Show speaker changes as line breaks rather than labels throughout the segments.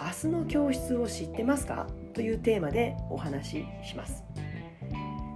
明日の教室を知ってますか？というテーマでお話しします。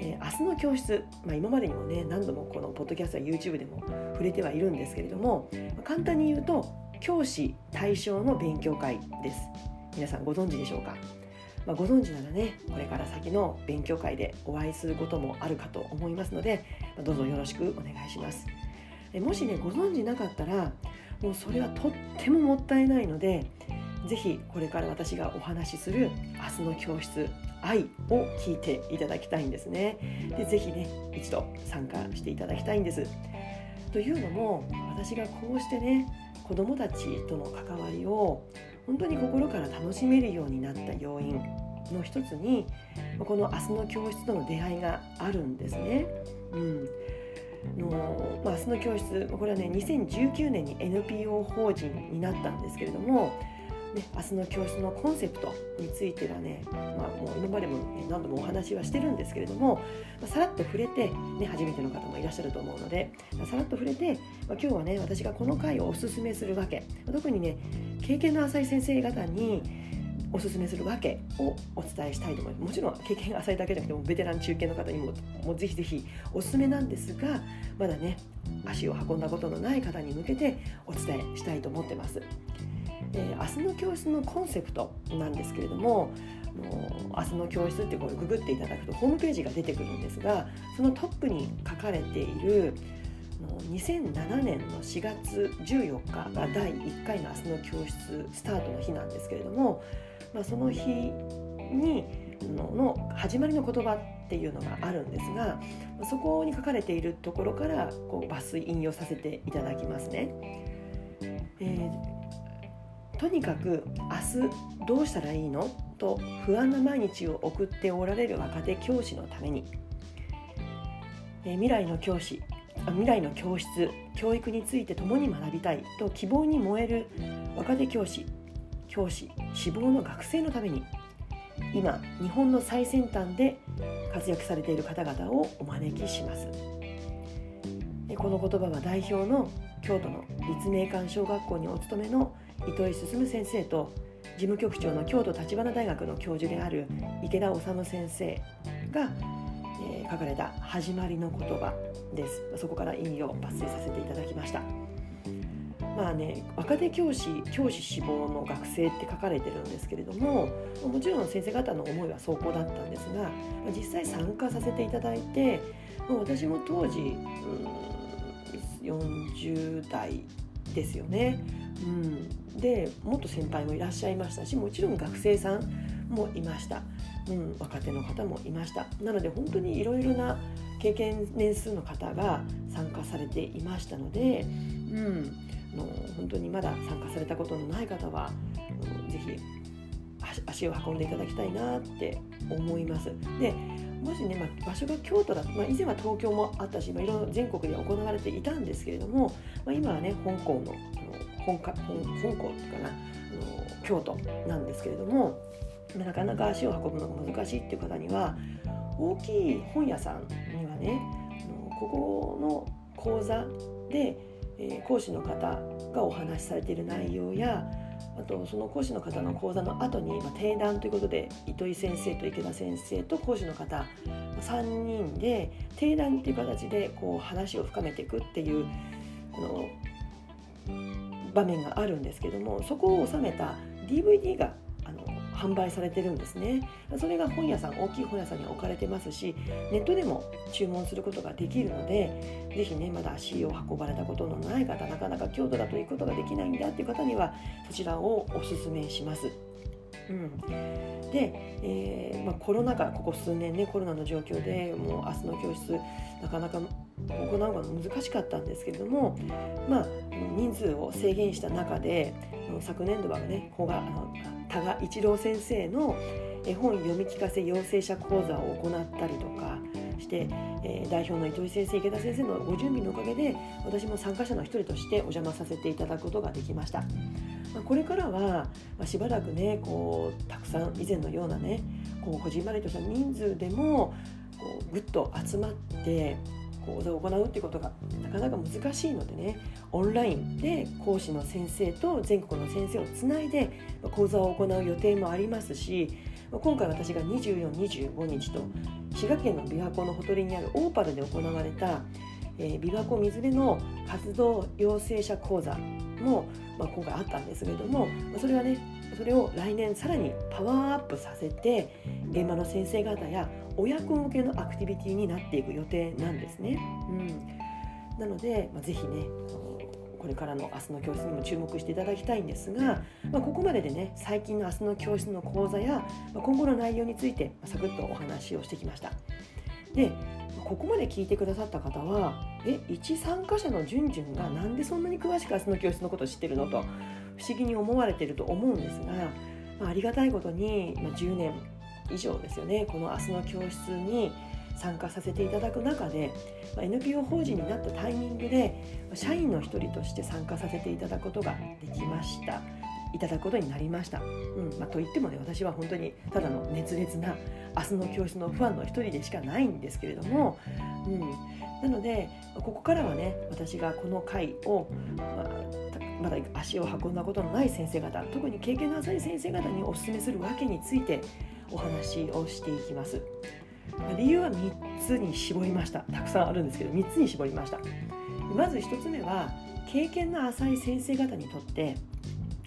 え明日の教室、まあ、今までにもね何度もこのポッドキャストや YouTube でも触れてはいるんですけれども簡単に言うと教師対象の勉強会です。皆さんご存知でしょうか、まあ、ご存知ならねこれから先の勉強会でお会いすることもあるかと思いますので、どうぞよろしくお願いします。えもしねご存知なかったらもうそれはとってももったいないのでぜひこれから私がお話しする明日の教室愛を聞いていただきたいんですね。でぜひね一度参加していただきたいんです。というのも私がこうしてね子どもたちとの関わりを本当に心から楽しめるようになった要因の一つにこの明日の教室との出会いがあるんですね。うんのまあ、明日の教室これはね2019年に NPO 法人になったんですけれどもね、明日の教室のコンセプトについてはね、まあ、もう今までも、何度もお話はしてるんですけれども、まあ、さらっと触れて、ね、初めての方もいらっしゃると思うので、まあ、さらっと触れて、まあ、今日はね私がこの回をおすすめするわけ特にね経験の浅い先生方におすすめするわけをお伝えしたいと思いますもちろん経験が浅いだけじゃなくてもベテラン中堅の方にももうぜひぜひおすすめなんですがまだね足を運んだことのない方に向けてお伝えしたいと思ってます。えー、明日の教室のコンセプトなんですけれども明日の教室ってこれググっていただくとホームページが出てくるんですがそのトップに書かれている2007年の4月14日が第1回の明日の教室スタートの日なんですけれども、まあ、その日にのの始まりの言葉っていうのがあるんですがそこに書かれているところからこう抜粋引用させていただきますね。えーとにかく明日どうしたらいいの？と不安な毎日を送っておられる若手教師のために、え未来の教師未来の教室教育について共に学びたい。と希望に燃える若手教師教師志望の学生のために。今日本の最先端で活躍されている方々をお招きします。この言葉は代表の京都の立命館小学校にお勤めの糸井進先生と事務局長の京都立花大学の教授である池田治先生が、えー、書かれた「始まりの言葉」ですそこから引用抜粋させていただきましたまあね若手教師教師志望の学生って書かれてるんですけれどももちろん先生方の思いは壮行だったんですが実際参加させていただいて私も当時、うん、40代ですよね。うん、でもっと先輩もいらっしゃいましたしもちろん学生さんもいました、うん、若手の方もいました。なので本当にいろいろな経験年数の方が参加されていましたので、うん、の本当にまだ参加されたことのない方は、うん、ぜひ足を運んでいただきたいなって思います。でもしね、まあ、場所が京都だと、まあ、以前は東京もあったし、まあ、いろいろ全国で行われていたんですけれども、まあ、今はね香港の本香香港っていうかなあの京都なんですけれどもなかなか足を運ぶのが難しいっていう方には大きい本屋さんにはねあのここの講座で、えー、講師の方がお話しされている内容やあとその講師の方の講座の後に、まあ、定談ということで糸井先生と池田先生と講師の方3人で定談っていう形でこう話を深めていくっていうこの場面があるんですけどもそこを収めた DVD があの販売されてるんですねそれが本屋さん大きい本屋さんに置かれてますしネットでも注文することができるので是非ねまだ足を運ばれたことのない方なかなか京都だと行くことができないんだっていう方にはそちらをおすすめします。うん、で、えーまあ、コロナ禍ここ数年ねコロナの状況でもう明日の教室なかなか行うのが難しかったんですけれども、まあ、人数を制限した中で昨年度はね子があの多賀一郎先生の絵本読み聞かせ養成者講座を行ったりとかして、えー、代表の糸井先生池田先生のご準備のおかげで私も参加者の一人としてお邪魔させていただくことができました。まあ、これからは、まあ、しばらくねこうたくさん以前のようなねこうこじんまりとした人数でもこうぐっと集まって講座を行うっていうことがなかなか難しいのでねオンラインで講師の先生と全国の先生をつないで講座を行う予定もありますし今回私が2425日と滋賀県の琵琶湖のほとりにあるオーパルで行われた、えー、琵琶湖水辺の活動養成者講座も、まあ、今回あったんですけれどもそれはねそれを来年さらにパワーアップさせて現場の先生方や親子向けのアクティビティになっていく予定なんですね。うん、なので、まあ、ぜひねこれからの明日の教室にも注目していただきたいんですが、まあ、ここまででね最近の明日の教室の講座や、ま、今後の内容についてサクッとお話をしてきました。でここまで聞いてくださった方はえ一参加者のじゅんじゅんがなんでそんなに詳しく明日の教室のことを知ってるのと不思議に思われてると思うんですが、まあ、ありがたいことに、まあ、10年以上ですよねこの明日の教室に参加させていただく中で、ま、NPO 法人になったタイミングで社員の一人として参加させていただくことができました。いただくことになりました。うんまあ、といってもね私は本当にただの熱烈な明日の教室のファンの一人でしかないんですけれども、うん、なのでここからはね私がこの回を、まあ、まだ足を運んだことのない先生方特に経験の浅い先生方にお勧めするわけについてお話をしていきます。理由は3つに絞りました。たくさんあるんですけど3つに絞りました。まず1つ目は経験の浅い先生方にとって、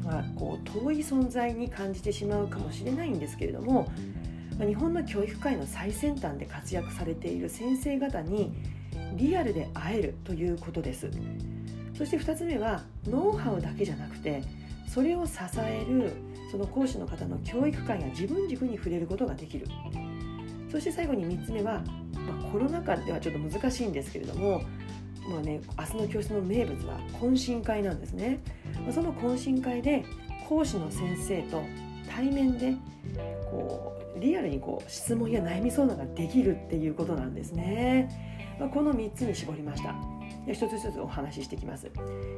まあ、こう遠い存在に感じてしまうかもしれないんですけれども、日本の教育界の最先端で活躍されている先生方にリアルで会えるということです。そして2つ目はノウハウだけじゃなくてそれを支えるその講師の方の教育観や自分軸に触れることができる。そして最後に3つ目は、まあ、コロナ禍ではちょっと難しいんですけれどもまあね、明日の教室の名物は懇親会なんですね。その懇親会で講師の先生と対面でこうリアルにこう質問や悩み相談ができるっていうことなんですね、まあ、この3つに絞りました。一つ一つお話ししてきます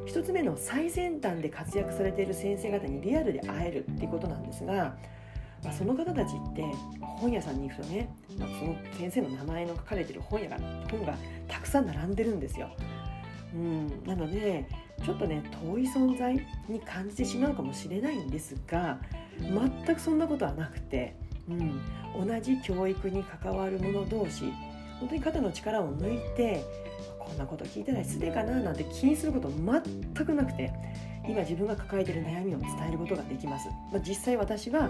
一つ目の最先端で活躍されている先生方にリアルで会えるっていうことなんですが、まあ、その方たちって本屋さんに行くとね、まあ、その先生の名前の書かれてる本屋が本がたくさん並んでるんですよ。うん、なのでちょっとね遠い存在に感じてしまうかもしれないんですが全くそんなことはなくて、うん、同じ教育に関わる者同士本当に肩の力を抜いてこんなこと聞いてない失礼かななんて気にすること全くなくて今自分が抱えている悩みを伝えることができます、まあ、実際私は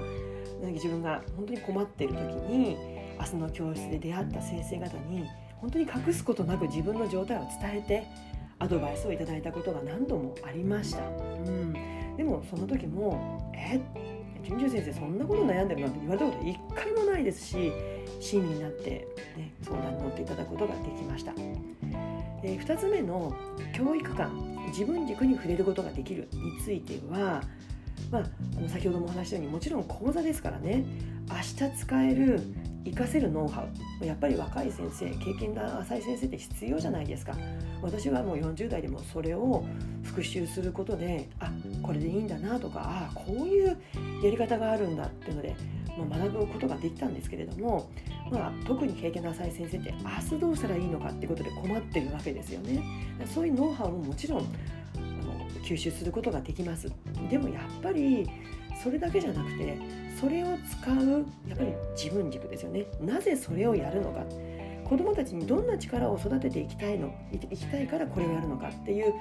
自分が本当に困っている時に明日の教室で出会った先生方に本当に隠すことなく自分の状態を伝えてアドバイスをいただいたことが何度もありました、うん、でもその時も「え？純々先生そんなこと悩んでるなんて言われたこと一回もないですし親身になって、ね、相談に乗っていただくことができました。え2つ目の教育観自分軸に触れることができるについては、まあ、あの先ほどもお話したようにもちろん講座ですからね明日使える活かせるノウハウやっぱり若い先生経験が浅い先生って必要じゃないですか。私はもう40代でもそれを復習することであこれでいいんだなとかあこういうやり方があるんだっていうので、まあ、学ぶことができたんですけれども、まあ、特に経験の浅い先生って明日どうしたらいいのかってことで困ってるわけですよね。そういうノウハウももちろんあの吸収することができます。でもやっぱりそれだけじゃなくてそれを使うやっぱり自分軸ですよね。なぜそれをやるのか。子どもたちにどんな力を育てていきたいの？いきたいからこれをやるのかっていう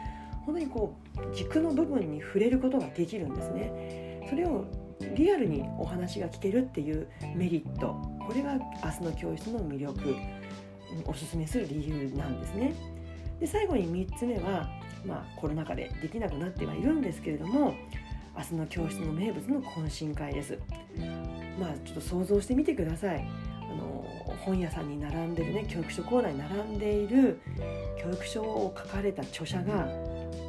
本当にこう軸の部分に触れることができるんですね。それをリアルにお話が聞けるっていうメリット。これが明日の教室の魅力おすすめする理由なんですね。で最後に3つ目は、まあ、コロナ禍でできなくなってはいるんですけれども明日の教室の名物の懇親会です。まあちょっと想像してみてください。あの本屋さんに並んでるね教育書コーナーに並んでいる教育書を書かれた著者が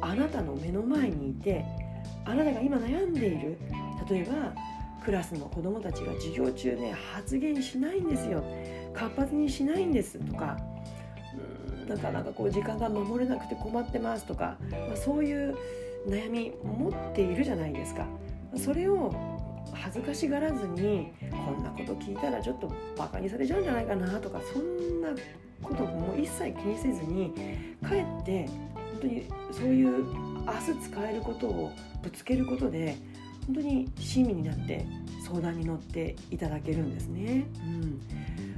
あなたの目の前にいてあなたが今悩んでいる。例えばクラスの子どもたちが授業中ね発言しないんですよ活発にしないんですとかなかなかこう時間が守れなくて困ってますとか、まあ、そういう悩み持っているじゃないですか。それを恥ずかしがらずにこんなこと聞いたらちょっとバカにされちゃうんじゃないかなとかそんなことも一切気にせずにかえって本当にそういう明日使えることをぶつけることで本当に親身になって相談に乗っていただけるんですね。うん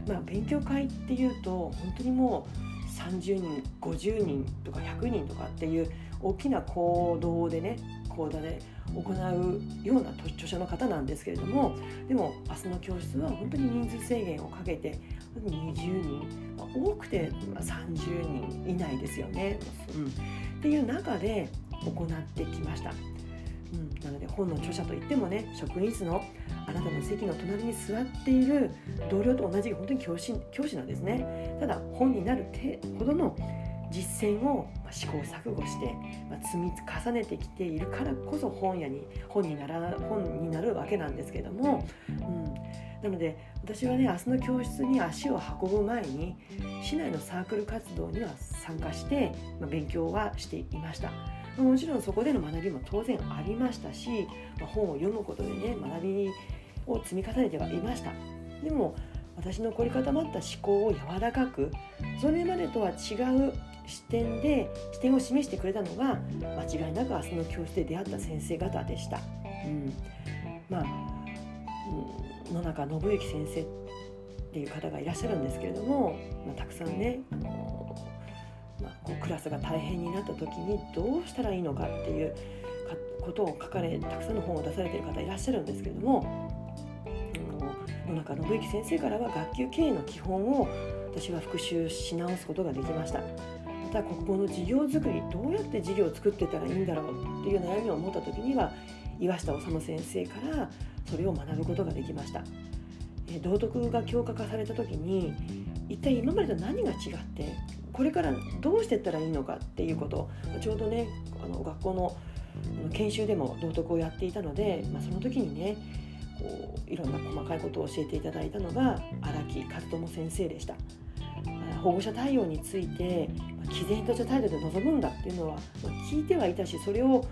まあ、勉強会っていうと本当にもう30人50人とか100人とかっていう大きな行動でね講座で行うような著者の方なんですけれどもでも明日の教室は本当に人数制限をかけて20人、まあ、多くて30人以内ですよね、うん、っていう中で行ってきました。うん、なので本の著者といってもね職員室のあなたの席の隣に座っている同僚と同じ本当に教師教師なんですね。ただ本になるほどの実践を試行錯誤して、ま積み重ねてきているからこそ本屋に本になら本になるわけなんですけども、うん、なので私はね明日の教室に足を運ぶ前に市内のサークル活動には参加して、ま勉強はしていました。もちろんそこでの学びも当然ありましたし、ま本を読むことでね学びを積み重ねてはいましたでも私の凝り固まった思考を柔らかくそれまでとは違う視点で視点を示してくれたのが間違いなく明日の教室で出会った先生方でした。うん、まあ、うん、野中信之先生っていう方がいらっしゃるんですけれども、まあ、たくさんねあの、こうクラスが大変になった時にどうしたらいいのかっていうことを書かれたくさんの本を出されている方いらっしゃるんですけれども野中信之先生からは学級経営の基本を私は復習し直すことができました。また国語の授業づくりどうやって授業を作ってたらいいんだろうっていう悩みを持った時には岩下治先生からそれを学ぶことができました。道徳が強化化された時に一体今までと何が違ってこれからどうしていったらいいのかっていうことちょうどねあの学校の研修でも道徳をやっていたので、まあ、その時にねこういろんな細かいことを教えていただいたのが荒木和友先生でした。保護者対応について毅然とした態度で臨むんだっていうのは聞いてはいたしそれを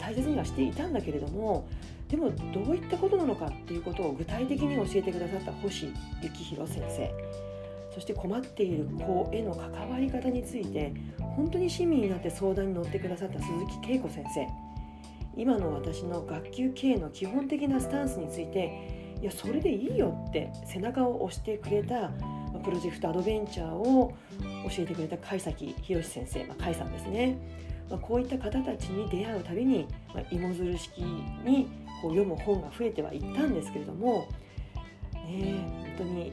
大切にはしていたんだけれどもでもどういったことなのかっていうことを具体的に教えてくださった星幸宏先生そして困っている子への関わり方について本当に親身になって相談に乗ってくださった鈴木恵子先生。今の私の学級経営の基本的なスタンスについていやそれでいいよって背中を押してくれたプロジェクトアドベンチャーを教えてくれた貝崎博先生、まあ、甲さんですね、ま、こういった方たちに出会うたびに、ま、芋づる式にこう読む本が増えてはいったんですけれども、ね、本当に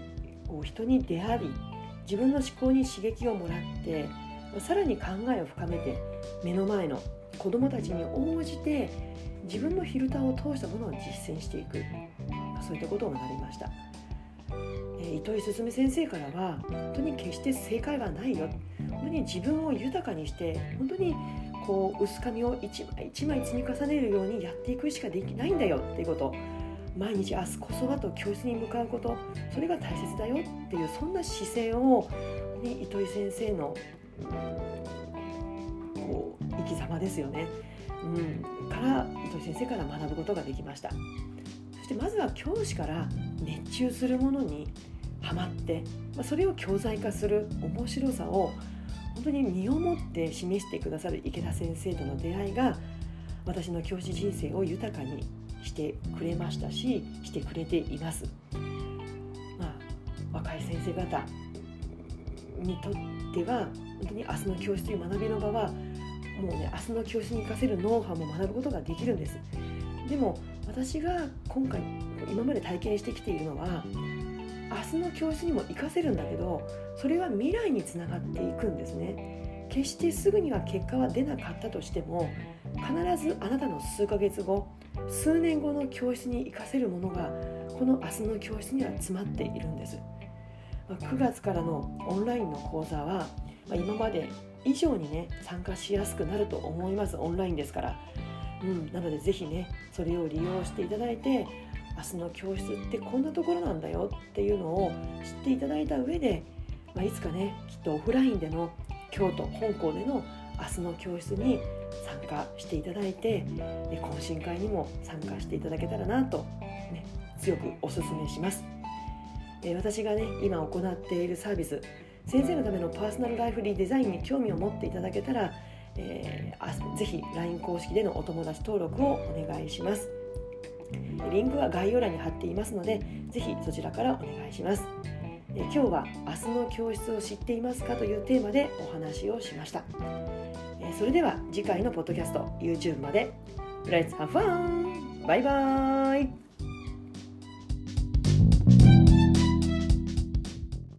こう人に出会い自分の思考に刺激をもらってさらに考えを深めて目の前の子どもたちに応じて自分のフィルターを通したものを実践していく。そういったことを学びました、えー、糸井進先生からは本当に決して正解はないよ。本当に自分を豊かにして本当にこう薄紙を一枚一枚積み重ねるようにやっていくしかできないんだよっていうこと毎日明日こそはと教室に向かうことそれが大切だよっていうそんな姿勢を糸井先生のこう生き様ですよね、うん、から糸井先生から学ぶことができました。そしてまずは教師から熱中するものにはまって、まあ、それを教材化する面白さを本当に身をもって示してくださる池田先生との出会いが私の教師人生を豊かにしてくれましたししてくれています。まあ、若い先生方にとっては本当に明日の教室という学びの場はもうね明日の教室に生かせるノウハウも学ぶことができるんですでも私が今回今まで体験してきているのは明日の教室にも活かせるんだけどそれは未来につながっていくんですね決してすぐには結果は出なかったとしても必ずあなたの数ヶ月後数年後の教室に活かせるものがこの明日の教室には詰まっているんです。9月からのオンラインの講座は今まで以上にね参加しやすくなると思いますオンラインですから、うん、なのでぜひねそれを利用していただいて明日の教室ってこんなところなんだよっていうのを知っていただいた上で、まあ、いつかねきっとオフラインでの京都香港での明日の教室に参加していただいて懇親会にも参加していただけたらなと、ね、強くお勧めします。私がね今行っているサービス先生のためのパーソナルライフリーデザインに興味を持っていただけたら、えー、ぜひ LINE 公式でのお友達登録をお願いします。リンクは概要欄に貼っていますのでぜひそちらからお願いします。今日は明日の教室を知っていますかというテーマでお話をしました。それでは次回のポッドキャスト YouTube まで Let's have fun! バイバーイ